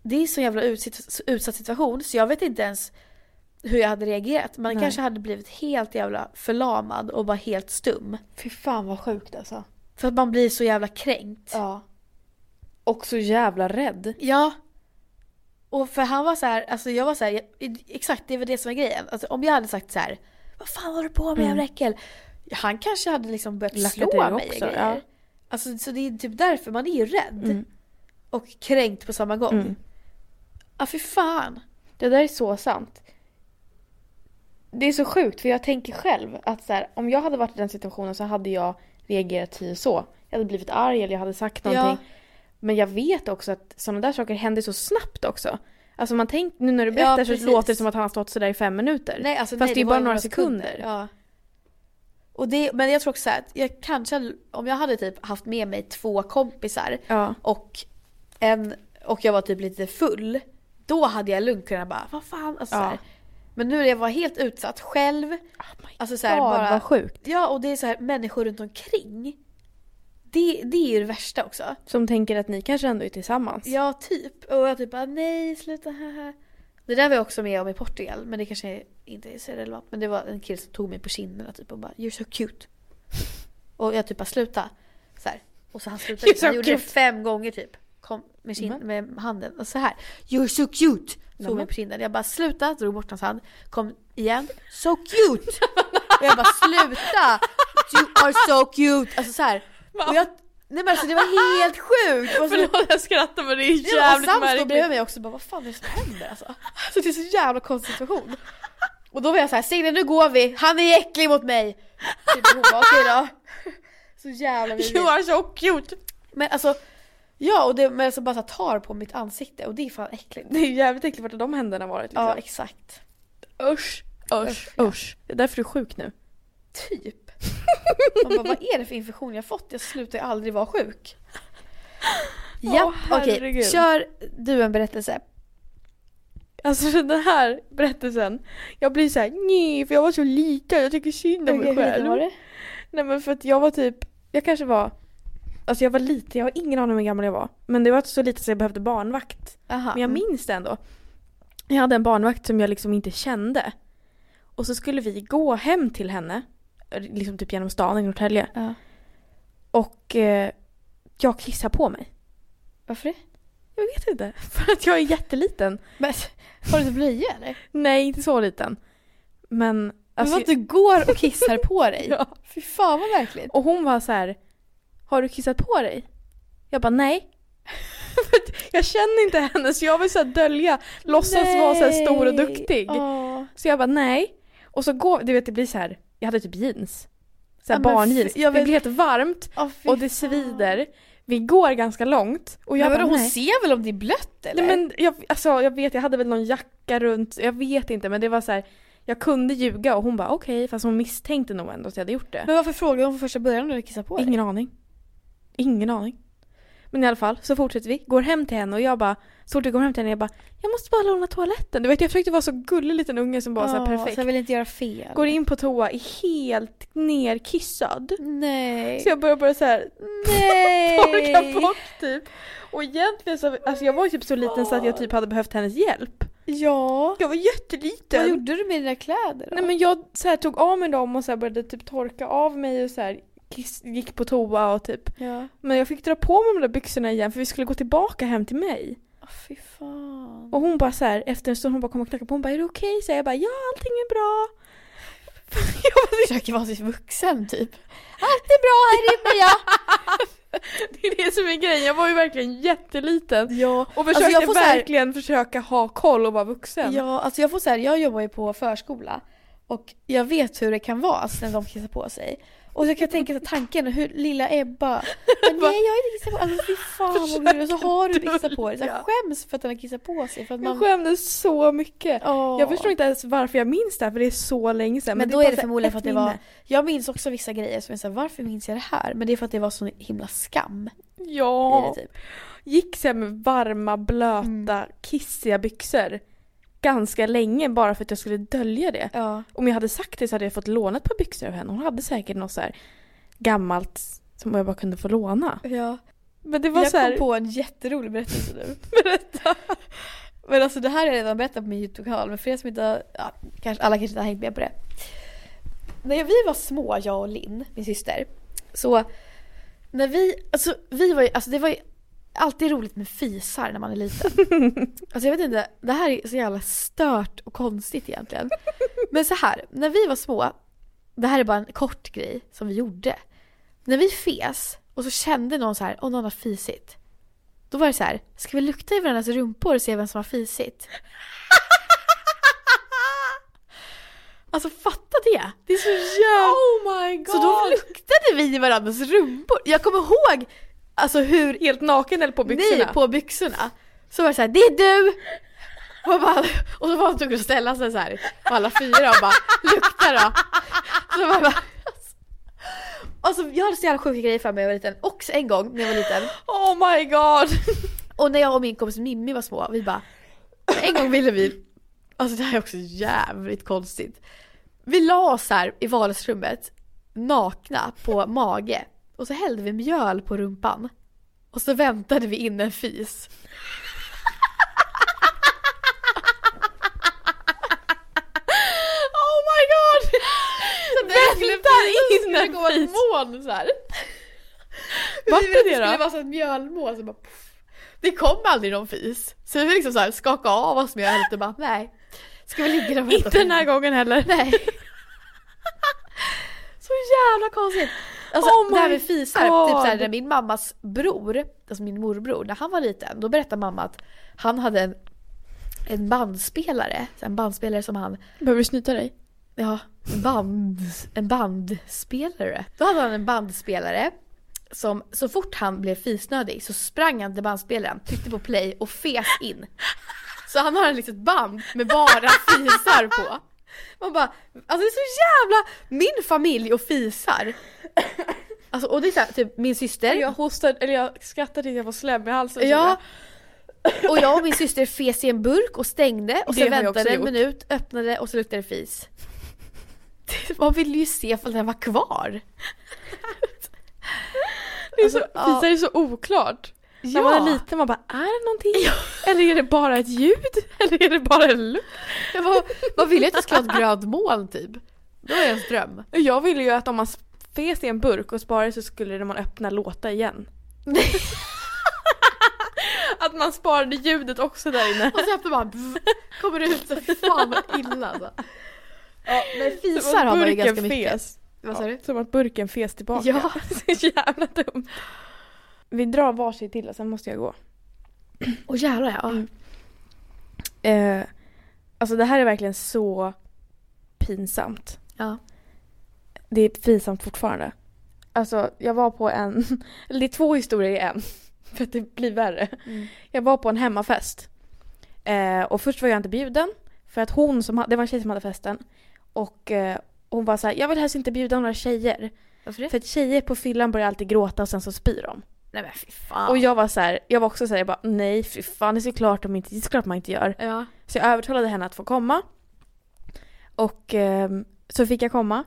det är så jävla utsatt, utsatt situation så jag vet inte ens hur jag hade reagerat. Man Nej. kanske hade blivit helt jävla förlamad och bara helt stum. Fy fan vad sjukt alltså. För att man blir så jävla kränkt. Ja. Och så jävla rädd. Ja. Och för han var så här, alltså jag var så här, exakt det var det som var grejen. Alltså om jag hade sagt så här, vad fan håller du på med Mm. jävla äckel? Han kanske hade liksom börjat Lackat slå mig också, grejer. ja. Alltså så det är typ därför man är ju rädd. Mm. Och kränkt på samma gång. Mm. Ja för fan. Det där är så sant. Det är så sjukt för jag tänker själv att så här, om jag hade varit i den situationen så hade jag reagerat till så. Jag hade blivit arg eller jag hade sagt någonting. Men jag vet också att sådana där saker händer så snabbt också. Alltså man tänker, nu när du Ja, berättar så precis. låter det som att han har stått sådär i fem minuter. Nej, alltså, Fast nej, det är var bara några sekunder. Ja. Och det, men jag tror också så att jag kanske, om jag hade typ haft med mig två kompisar Ja. och, en, och jag var typ lite full. Då hade jag lugnt kunnat bara, vad fan. Alltså, Ja. så. Men nu när jag var helt utsatt själv. Alltså så här, God, bara, vad sjukt. Ja och det är så här människor runt omkring. Det, det är ju det värsta också. Som tänker att ni kanske ändå är tillsammans. Ja typ. Och jag typ bara nej sluta haha. Det där var jag också med om i Portugal men det kanske inte är så relevant. Men det var en kille som tog mig på kinderna typ och bara you're so cute. Och jag typ bara sluta. Så här. Och så han slutade. You're so han gjorde det fem gånger typ. Kom med, kin- Mm. med handen och så här. You're so cute. Tog Nämen. mig på kinden. Jag bara sluta. Drog bort hans hand. Kom igen. So cute. och jag bara sluta. You are so cute. Alltså så här. Och jag, nej men alltså det var helt sjukt. Och så- Förlåt jag skrattar men det är Ja, och jävligt Sam står märkligt. bredvid mig också och bara vad fan är det som händer alltså? Alltså det är så jävla konstig situation. Och då var jag så här, Signe nu går vi, han är äcklig mot mig! Typ, hon bara okej då. Så jävla vidrigt. You are so cute! Men alltså, ja och det men alltså bara så tar på mitt ansikte och det är fan äckligt. Det är ju jävligt äckligt vart de händerna varit liksom. Ja exakt. Usch, usch, Usch, ja. usch. Det är därför du är sjuk nu. Typ. Man bara, vad är det för infektion jag fått? Jag slutar ju aldrig vara sjuk. Ja, okej. herregud. Kör du en berättelse. Alltså den här berättelsen, jag blir såhär nej för jag var så liten, jag tycker synd om mig Okej, hur själv. var det? Nej men för att jag var typ, jag kanske var, alltså jag var liten, jag har ingen aning om hur gammal jag var. Men det var så lite så jag behövde barnvakt. Aha. Men jag minns det ändå. Jag hade en barnvakt som jag liksom inte kände. Och så skulle vi gå hem till henne, liksom typ genom stan i Norrtälje. Ja. Och eh, jag kissar på mig. Varför det? Jag vet inte, för att jag är jätteliten. Men, har du inte blöja eller? Nej, inte så liten. Men alltså, men vad du går och kissar på dig? Ja. Fy fan vad verkligt. Och hon var så här. Har du kissat på dig? Jag bara nej. Jag känner inte henne så jag vill så dölja, låtsas vara så stor och duktig. Åh. Så jag bara nej. Och så går, du vet det blir så här. Jag hade typ jeans. Så här Ja, barnjeans. Det blir helt varmt fy och det svider. Vi går ganska långt och jag Men vadå, hon nej. ser väl om det är blött eller? Nej men jag, alltså, jag vet, jag hade väl någon jacka runt, jag vet inte men det var så här. Jag kunde ljuga och hon bara okej fast hon misstänkte nog ändå att jag hade gjort det. Men varför frågade hon från första början om du hade kissat på dig? Ingen aning. Ingen aning. Men i alla fall, så fortsätter vi, går hem till henne och jag bara, så fort vi går hem till henne, jag bara Jag måste bara låna toaletten. Du vet jag försökte vara så gullig liten unge som bara så här perfekt. Så jag vill inte göra fel. Går in på toa, är helt nerkissad. Nej. Så jag börjar bara så här Nej. torka bort typ. Och egentligen så, alltså jag var ju typ så liten så att jag typ hade behövt hennes hjälp. Ja. Jag var jätteliten. Vad gjorde du med dina kläder då? Nej men jag så här, tog av mig dem och så här, började typ torka av mig och så här, kiss, gick på toa och typ. Ja. Men jag fick dra på mig de där byxorna igen för vi skulle gå tillbaka hem till mig. Oh, fy fan. Och hon bara så här, efter en stund hon bara kom och knackade på hon bara är det okej? Så jag bara ja allting är bra. jag Försöker vara så vuxen typ. Allt är bra här inne ja. det är det som är grejen, jag var ju verkligen jätteliten. Ja. Och försökte jag får så här- verkligen försöka ha koll och vara vuxen. Ja, alltså jag får så här, jag jobbar ju på förskola och jag vet hur det kan vara alltså, när de kissar på sig. Och så kan jag tänka så tanken hur lilla Ebba, men nej jag har inte kissat på Alltså fy fan vad gulligt. Och så har du kissat på dig. Så jag Ja. skäms för att den har kissat på sig. För att Jag man, skämdes så mycket. Åh. Jag förstår inte ens varför jag minns det här för det är så länge sedan. Men, då bara är det förmodligen för att det var, jag minns också vissa grejer som är såhär, varför minns jag det här? Men det är för att det var så himla skam Ja. det typ. Gick här med varma, blöta, Mm. kissiga byxor. Ganska länge bara för att jag skulle dölja det. Ja. Om jag hade sagt det så hade jag fått låna ett par byxor av henne. Hon hade säkert något så här gammalt som jag bara kunde få låna. ja. Men det var Jag så här... kom på en jätterolig berättelse nu. Berätta. Men alltså det här har jag redan berättat på min YouTube-kanal men för er som inte har, ja, kanske, alla kanske inte har hängt med på det. När vi var små, jag och Linn, min syster, så när vi, alltså vi var ju, alltså det var ju alltid roligt med fisar när man är liten. Alltså jag vet inte, det här är så jävla stört och konstigt egentligen. Men så här, när vi var små, det här är bara en kort grej som vi gjorde. När vi fes och så kände någon så här, åh någon har fisit. Då var det så här, ska vi lukta i varandras rumpor och se vem som har fisit? Alltså fatta det! Det är så jävla... Oh my god! Så då luktade vi i varandras rumpor. Jag kommer ihåg alltså hur... Helt naken eller på byxorna? Nej, på byxorna. Så var det så här, det är du! Och, bara, och så var man tvungen att ställa sig så här på alla fyra och bara lukta då. Så bara, alltså, jag hade så jävla sjuka grejer för mig när jag var liten. Också en gång när jag var liten. Oh my god! Och när jag och min kompis Mimmi var små, vi bara... En gång ville vi... Alltså det här är också jävligt konstigt. Vi la oss här i vardagsrummet, nakna, på mage. Och så hällde vi mjöl på rumpan. Och så väntade vi in en fis. Oh my god! Väntar in en gå fis! moln så här. Vart är det det skulle då? vara så ett mjölmål så bara puff. Det kom aldrig någon fis. Så vi liksom så här skaka av oss mjölet och bara nej. Ska vi ligga där och Inte den här gången heller. Nej. Så jävla konstigt. Alltså Oh my med fisar, God. typ såhär när min mammas bror, alltså min morbror, när han var liten, då berättade mamma att han hade en, en bandspelare, en bandspelare som han, Behöver du snyta dig? ja, en, band, en bandspelare. Då hade han en bandspelare som så fort han blev fisnödig så sprang han till bandspelaren, tryckte på play och fes in. Så han har ett litet band med bara fisar på. Man bara, alltså det är så jävla min familj och fisar. Alltså och det är så här, typ min syster. Jag hostade, eller jag skrattade tills jag var slem i halsen. Ja. Och jag och min syster fes i en burk och stängde och jag väntade en gjort. minut, öppnade och så luktade det fis. Man ville ju se ifall den var kvar. Det är så, Alltså, ja. Är så oklart. När man är liten man bara, är det någonting? Eller är det bara ett ljud? Eller är det bara en lukt? Jag bara, man ville ju att det skulle vara ett grönt moln typ. Det var ens dröm. Jag ville ju att om man fes i en burk och sparade så skulle det när man öppnar låta igen. att man sparade ljudet också där inne. Och så man, bzz, kommer det ut så fan vad illa alltså. Ja, men fisar har man ju ganska mycket. Fes. Vad sa du? Som att burken fes tillbaka. Ja. så jävla dumt. Vi drar varsitt till och sen måste jag gå. Åh jävlar ja. Mm. Eh, alltså det här är verkligen så pinsamt. ja. Det är pinsamt fortfarande. Alltså jag var på en, eller det är två historier i en. För att det blir värre. Mm. Jag var på en hemmafest. Eh, och först var jag inte bjuden. För att hon som det var en tjej som hade festen. Och eh, hon var så här, jag vill helst inte bjuda några tjejer. Varför det? För att tjejer på fyllan börjar alltid gråta och sen så spyr de. Nej men fy fan. Och jag var så här, jag var också så här, jag bara nej fy fan det är såklart, de inte, det är såklart man inte gör. Ja. Så jag övertalade henne att få komma. Och ehm, så fick jag komma.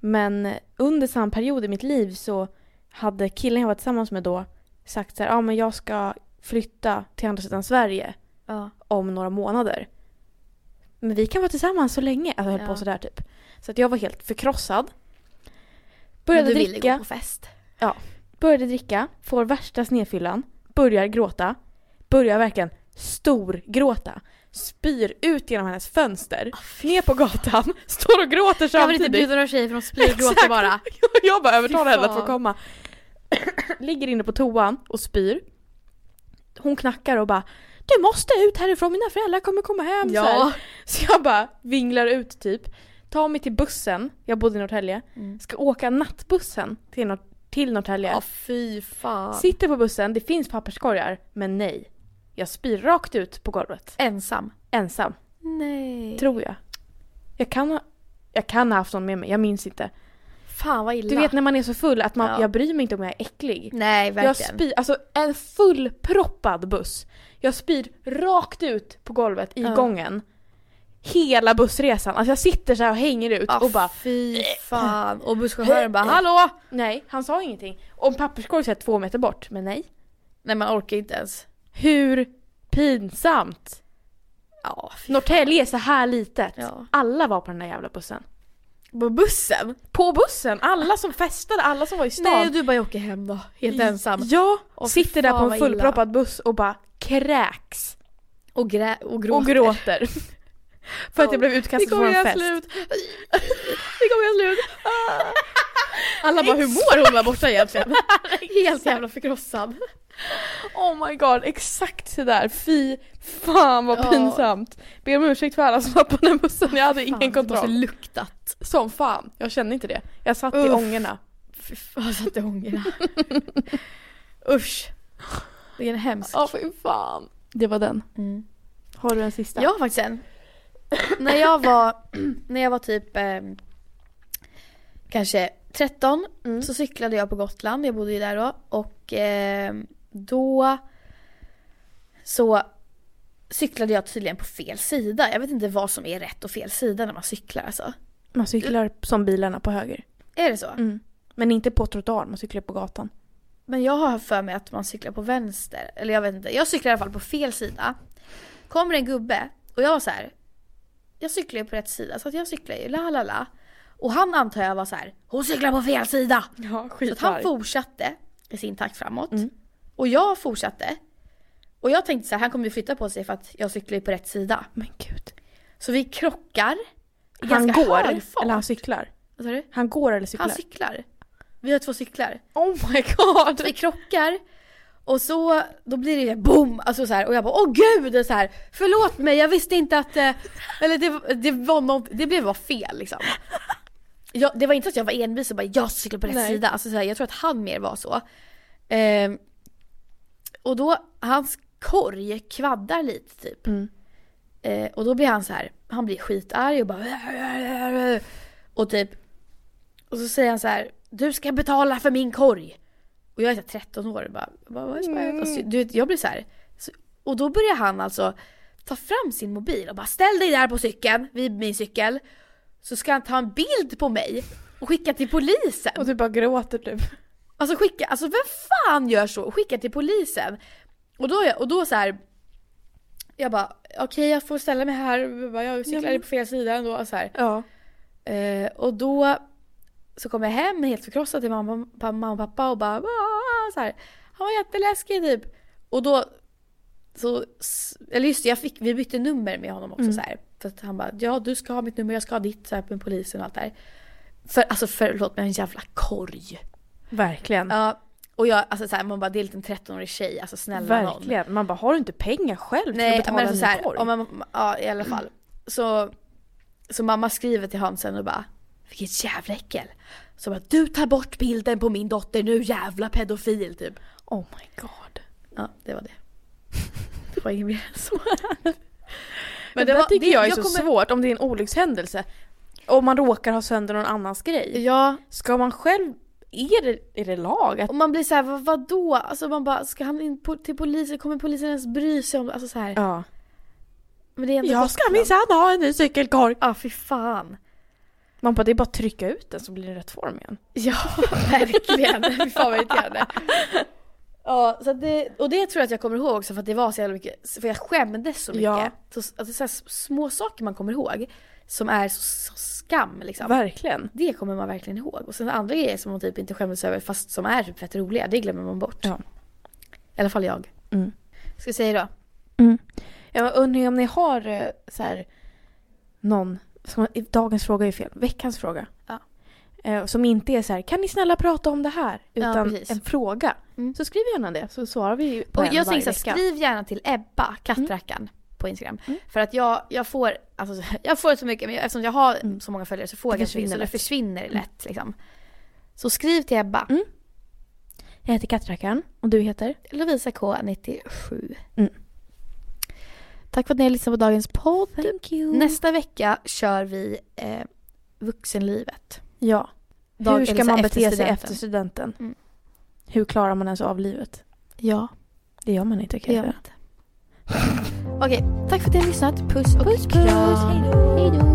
Men under samma period i mitt liv så hade killen jag var tillsammans med då sagt så här, ja men jag ska flytta till andra sidan Sverige ja. om några månader. Men vi kan vara tillsammans så länge. Alltså jag höll Ja. på sådär typ. Så att jag var helt förkrossad. Men Började du ville dricka, gå på fest. Började dricka, får värsta snedfyllan, börjar gråta, börjar verkligen storgråta. Spyr ut genom hennes fönster, ner på gatan, står och gråter Jag vill inte samtidigt. bjuda några tjejer för de spyr och gråter bara. jag bara övertalar henne att få komma. Ligger inne på toan och spyr. Hon knackar och bara Du måste ut härifrån, mina föräldrar kommer komma hem. Så. Ja. så jag bara vinglar ut typ. Tar mig till bussen, jag bodde i Norrtälje. Mm. Ska åka nattbussen till, Nor- till Norrtälje. Ja fy fan. Sitter på bussen, det finns papperskorgar, men nej. Jag spyr rakt ut på golvet. Ensam. Ensam, Nej. tror jag. Jag kan ha, jag kan ha haft någon med mig, jag minns inte. Fan vad illa. Du vet när man är så full att man, Ja. jag bryr mig inte om jag är äcklig. Nej Jag verkligen. spyr, alltså en fullproppad buss. Jag spyr rakt ut på golvet i Ja. gången. Hela bussresan. Alltså jag sitter så här och hänger ut Ja, och bara fy fan. Och busschauffören bara hallå! nej, han sa ingenting. Och en papperskorg här två meter bort, men nej. Nej man orkar inte ens. Hur pinsamt? Ja, Norrtälje är så här litet. Ja. Alla var på den där jävla bussen. På bussen? På bussen! Alla som festade, alla som var i stan. Nej du bara jag åker hem då. Helt ensam. Ja, fy sitter där på en fullproppad buss och bara kräks. Och, grä- och gråter. Och gråter. För att jag blev utkastad från en fest. slut. Vi kommer göra slut. Ah. Alla bara hur mår hon där borta egentligen? Helt jävla förkrossad. Oh my god, exakt sådär. Fy fan vad pinsamt. Ber om ursäkt för alla som var på den bussen, jag hade Fan, ingen det måste kontroll. luktat. Som fan, jag kände inte det. Jag satt i Uff. ångorna. Fy fan jag satt i ångorna. Usch. Det är en hemsk. Ja fy fan. Det var den. Mm. Har du en sista? Jag har faktiskt en. När jag var, när jag var typ eh, kanske 13 Mm. så cyklade jag på Gotland, jag bodde ju där då. Och eh, då så cyklade jag tydligen på fel sida. Jag vet inte vad som är rätt och fel sida när man cyklar alltså. Man cyklar som bilarna på höger. Är det så? Mm. Men inte på trottoar, man cyklar på gatan. Men jag har för mig att man cyklar på vänster. Eller jag vet inte. Jag cyklar i alla fall på fel sida. Kommer en gubbe och jag var så här. Jag cyklar ju på rätt sida så att jag cyklar ju la la la. Och han antar jag var så här. Hon cyklar på fel sida! Ja, Så att han fortsatte i sin takt framåt. Mm. Och jag fortsatte. Och jag tänkte så här, han kommer ju flytta på sig för att jag cyklar ju på rätt sida. Men gud. Så vi krockar. i Han ganska går, hög fart. eller han cyklar? Vad sa du? Han går eller cyklar? Han cyklar. Vi har två cyklar. oh my god! Så vi krockar och så då blir det boom! Alltså så här, och jag bara åh gud! Så här, Förlåt mig, jag visste inte att... eh," Eller det, det var något, det blev bara fel liksom. Jag, det var inte att jag var envis och bara jag cyklar på rätt Nej. sida. Alltså så här, jag tror att han mer var så. Ehm, och då, hans korg kvaddar lite typ. Mm. Eh, och då blir han så här, han blir skitarg och bara och typ och så säger han så här, du ska betala för min korg. Och jag är så här 13 år och bara, vad är det? Mm. Alltså, du vet, jag blir så här. Och då börjar han alltså ta fram sin mobil och bara ställ dig där på cykeln, vid min cykel. Så ska han ta en bild på mig och skicka till polisen. Och du bara gråter typ. Alltså skicka, alltså vem fan gör så? Skicka till polisen. Och då, och då så här. Jag bara, okej jag får ställa mig här, Jag cyklar på fel sida ändå. Så här. Ja. Eh, och då så kom jag hem helt förkrossad till mamma, mamma och pappa och bara så här. Han var jätteläskig typ. Och då så, eller just det, jag fick, vi bytte nummer med honom också Mm. så här. För att han bara, ja du ska ha mitt nummer, jag ska ha ditt så här med polisen och allt där. För, alltså förlåt men en jävla korg. Verkligen. Ja, och jag, alltså så här, man bara det är en liten 13-årig tjej, alltså snälla någon. Verkligen. Man bara, har du inte pengar själv Nej att betala men alltså en så här, korg? om man, ja i alla fall. Så, så mamma skriver till Hansen och bara Vilket jävla äckel. Så bara du tar bort bilden på min dotter nu jävla pedofil typ. Oh my god. Ja det var det. Det var inget mer än så. Men det, där tycker jag är så kommer- svårt om det är en olyckshändelse. Om man råkar ha sönder någon annans grej. Ja, Ska man själv är det, är det lag? Att, Och man blir så här, vad, vadå? Alltså man bara, ska han in på, till polisen? Kommer polisen ens bry sig om det? Alltså så här. ja. Men det är ändå Jag ska minsann ha en ny cykelkorg. Ja, fy fan. Man bara, det är bara att trycka ut den så blir det rätt form igen. Ja, verkligen. Fy fan vad irriterande. Ja, så det, och det tror jag att jag kommer ihåg också för att det var så jävla mycket, för jag skämdes så mycket. Ja. Så, är så här små saker man kommer ihåg som är så, så skam liksom. Verkligen. Det kommer man verkligen ihåg. Och sen andra grejer som man typ inte skämdes över fast som är typ fett roliga, det glömmer man bort. Ja. I alla fall jag. Mm. Ska jag säga då? Jag undrar om ni har eh, så här någon, som, dagens fråga är fel, veckans fråga. Ja. Eh, som inte är så här, kan ni snälla prata om det här? Ja, Utan precis. en fråga. Mm. Så skriv gärna det så svarar vi på Och en jag varje tänker så här, skriv gärna till Ebba, kattrackaren, på Instagram. För att jag, jag får, alltså, jag får så mycket, men eftersom jag har så många följare så får Det jag mycket, så försvinner det lätt. försvinner lätt liksom. Så skriv till Ebba. Mm. Jag heter Kattrackaren och du heter? Lovisa K97. Tack för att ni har lyssnat på dagens podd. Thank you. Nästa vecka kör vi eh, vuxenlivet. Ja. Dag- Hur ska man bete sig studenten. efter studenten? Mm. Hur klarar man ens av livet? Ja, Det gör man inte kan det jag gör säga. vi inte. Okej, tack för att ni har lyssnat. Puss och puss, kram. Hej då.